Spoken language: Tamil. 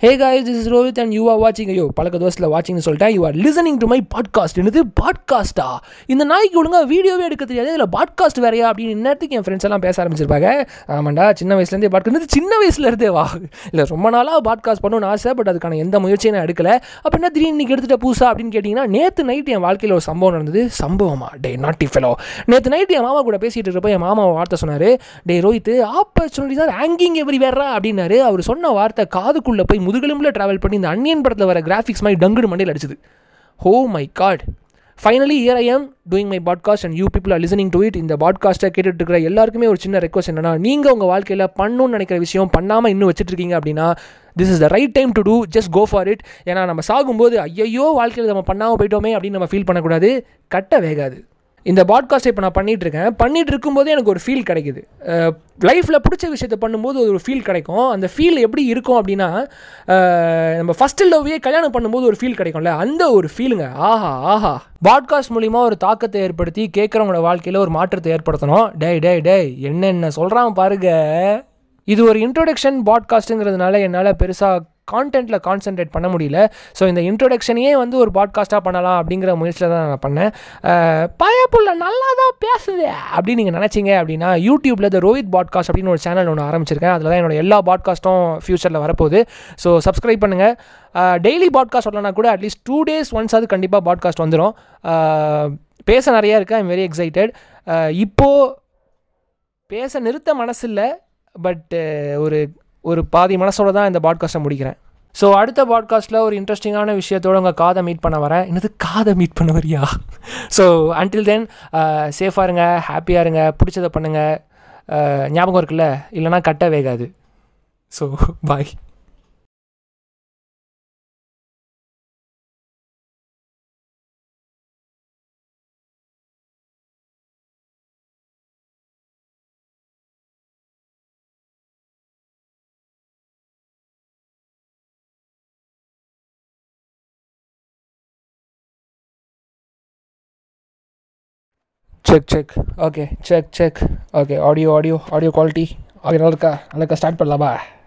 Hey guys this is Rohit and you are வாட்சிங் ஐயோ பழக்க தோசத்தில் வாட்சிங்னு சொல்லிட்டேன். You are listening to my podcast என்னது? பாட்காஸ்ட்டா இந்த நாய்க்கு ஒழுங்காக வீடியோவே எடுக்க தெரியாது. இதில் பாட்காஸ்ட் வேறையா? அப்படின்னு நேரத்துக்கு என் ஃப்ரெண்ட்ஸ் எல்லாம் பேச ஆரம்பிச்சிருப்பாங்க. ஆமாண்டா சின்ன வயசுலேருந்தே பாட்காஸ்ட் சின்ன வயசுலேருந்தே? வா. இல்லை ரொம்ப நாளாக பாட்காஸ்ட் பண்ணணும்னு ஆசை பட் அதுக்கான எந்த முயற்சியும் நான் எடுக்கல. அப்போ என்ன திடீர்னு இன்னைக்கு எடுத்துகிட்ட புதுசா அப்படின்னு கேட்டிங்கன்னா நேற்று நைட் என் வாழ்க்கையில் ஒரு சம்பவம் நடந்தது. சம்பவமா? டே நாட்டி ஃபெலோ நேற்று நைட் என் மாமா கூட பேசிகிட்டு இருப்போம் என் மாமா வார்த்தை சொன்னார். டே ரோஹித் ஆப்பர்ச்சுனிட்டி தான் ஹேங்கிங் எவ்ரி வேறா அப்படின்னாரு. அவர் சொன்ன வார்த்தை காதுக்குள்ளே போய் முதுகெலும்பில் ட்ராவல் பண்ணி இந்த அன்னியன் படத்தில் வர கிராஃபிக்ஸ் மாதிரி டங்குடு மண்டையில் அடிச்சது. ஹோ my god finally year I am doing my podcast and you people are listening to it இந்த பாட்காஸ்ட்டை கேட்டுட்டு இருக்கிற எல்லாருக்குமே ஒரு சின்ன ரெக்வஸ்ட் என்னன்னா நீங்கள் உங்கள் வாழ்க்கையில் பண்ணணும்னு நினைக்கிற விஷயம் பண்ணாமல் இன்னும் வச்சுட்ருக்கீங்க அப்படின்னா this is the right time to do just go for it ஏன்னா நம்ம சாகும்போது ஐயையோ வாழ்க்கையில் நம்ம பண்ணாமல் போயிட்டோமே அப்படின்னு நம்ம ஃபீல் பண்ணக்கூடாது. கட்ட வேகாது. இந்த பாட்காஸ்ட் இப்போ நான் பண்ணிகிட்டு இருக்கேன் பண்ணிகிட்டு இருக்கும்போதே எனக்கு ஒரு ஃபீல் கிடைக்குது. லைஃப்பில் பிடிச்ச விஷயத்த பண்ணும்போது ஒரு ஃபீல் கிடைக்கும். அந்த ஃபீல் எப்படி இருக்கும் அப்படின்னா நம்ம ஃபஸ்ட்டு லவ்வே கல்யாணம் பண்ணும்போது ஒரு ஃபீல் கிடைக்கும்ல. அந்த ஒரு ஃபீலுங்க ஆஹா ஆஹா. பாட்காஸ்ட் மூலிமா ஒரு தாக்கத்தை ஏற்படுத்தி கேட்குறவங்களோட வாழ்க்கையில் ஒரு மாற்றத்தை ஏற்படுத்தணும். டேய் டேய் டேய் என்னென்ன சொல்கிறான் பாருங்க. இது ஒரு இன்ட்ரோடக்ஷன் பாட்காஸ்ட்டுங்கிறதுனால என்னால் பெருசாக கான்டென்ட்டில் கான்சென்ட்ரேட் பண்ண முடியல. ஸோ இந்த இன்ட்ரொடக்ஷனையே வந்து ஒரு பாட்காஸ்ட்டாக பண்ணலாம் அப்படிங்கிற முயற்சியில் தான் நான் பண்ணேன். அஹ், பயப்புள்ள நல்லா தான் பேசுது அப்படின்னு நீங்கள் நினச்சிங்க அப்படின்னா யூடியூப்பில் த ரோஹித் பாட்காஸ்ட் அப்படின்னு ஒரு சேனல் ஒன்று ஆரம்பிச்சிருக்கேன். அதில் தான் என்னோட எல்லா பாட்காஸ்ட்டும் ஃப்யூச்சரில் வரப்போகுது. ஸோ சப்ஸ்கிரைப் பண்ணுங்கள் டெய்லி பாட்காஸ்ட் வரலனா கூட அட்லீஸ்ட் டூ டேஸ் ஒன்ஸ் அது கண்டிப்பாக பாட்காஸ்ட் வந்துடும் பேச நிறையா இருக்குது ஐம் வெரி எக்ஸைட்டட் இப்போது பேச நிறுத்த மனசு இல்லை பட் ஒரு ஒரு பாதி மனசோட தான் இந்த பாட்காஸ்ட்டை முடிக்கிறேன். ஸோ அடுத்த பாட்காஸ்ட்டில் ஒரு இன்ட்ரெஸ்டிங்கான விஷயத்தோட உங்கள் காதை மீட் பண்ண வரேன். என்னது காதை மீட் பண்ண வரியா? ஸோ அன்டில் தென் சேஃபாக இருங்க ஹாப்பியாக இருங்க பிடிச்சதை பண்ணுங்கள் uh, ஞாபகம் இருக்குல்ல? இல்லைனா கட்ட வேகாது. So bye check check okay check check okay audio audio audio quality okay நல்லா இருக்கா? நல்லா இருக்கா? ஸ்டார்ட் பண்ணலாமா?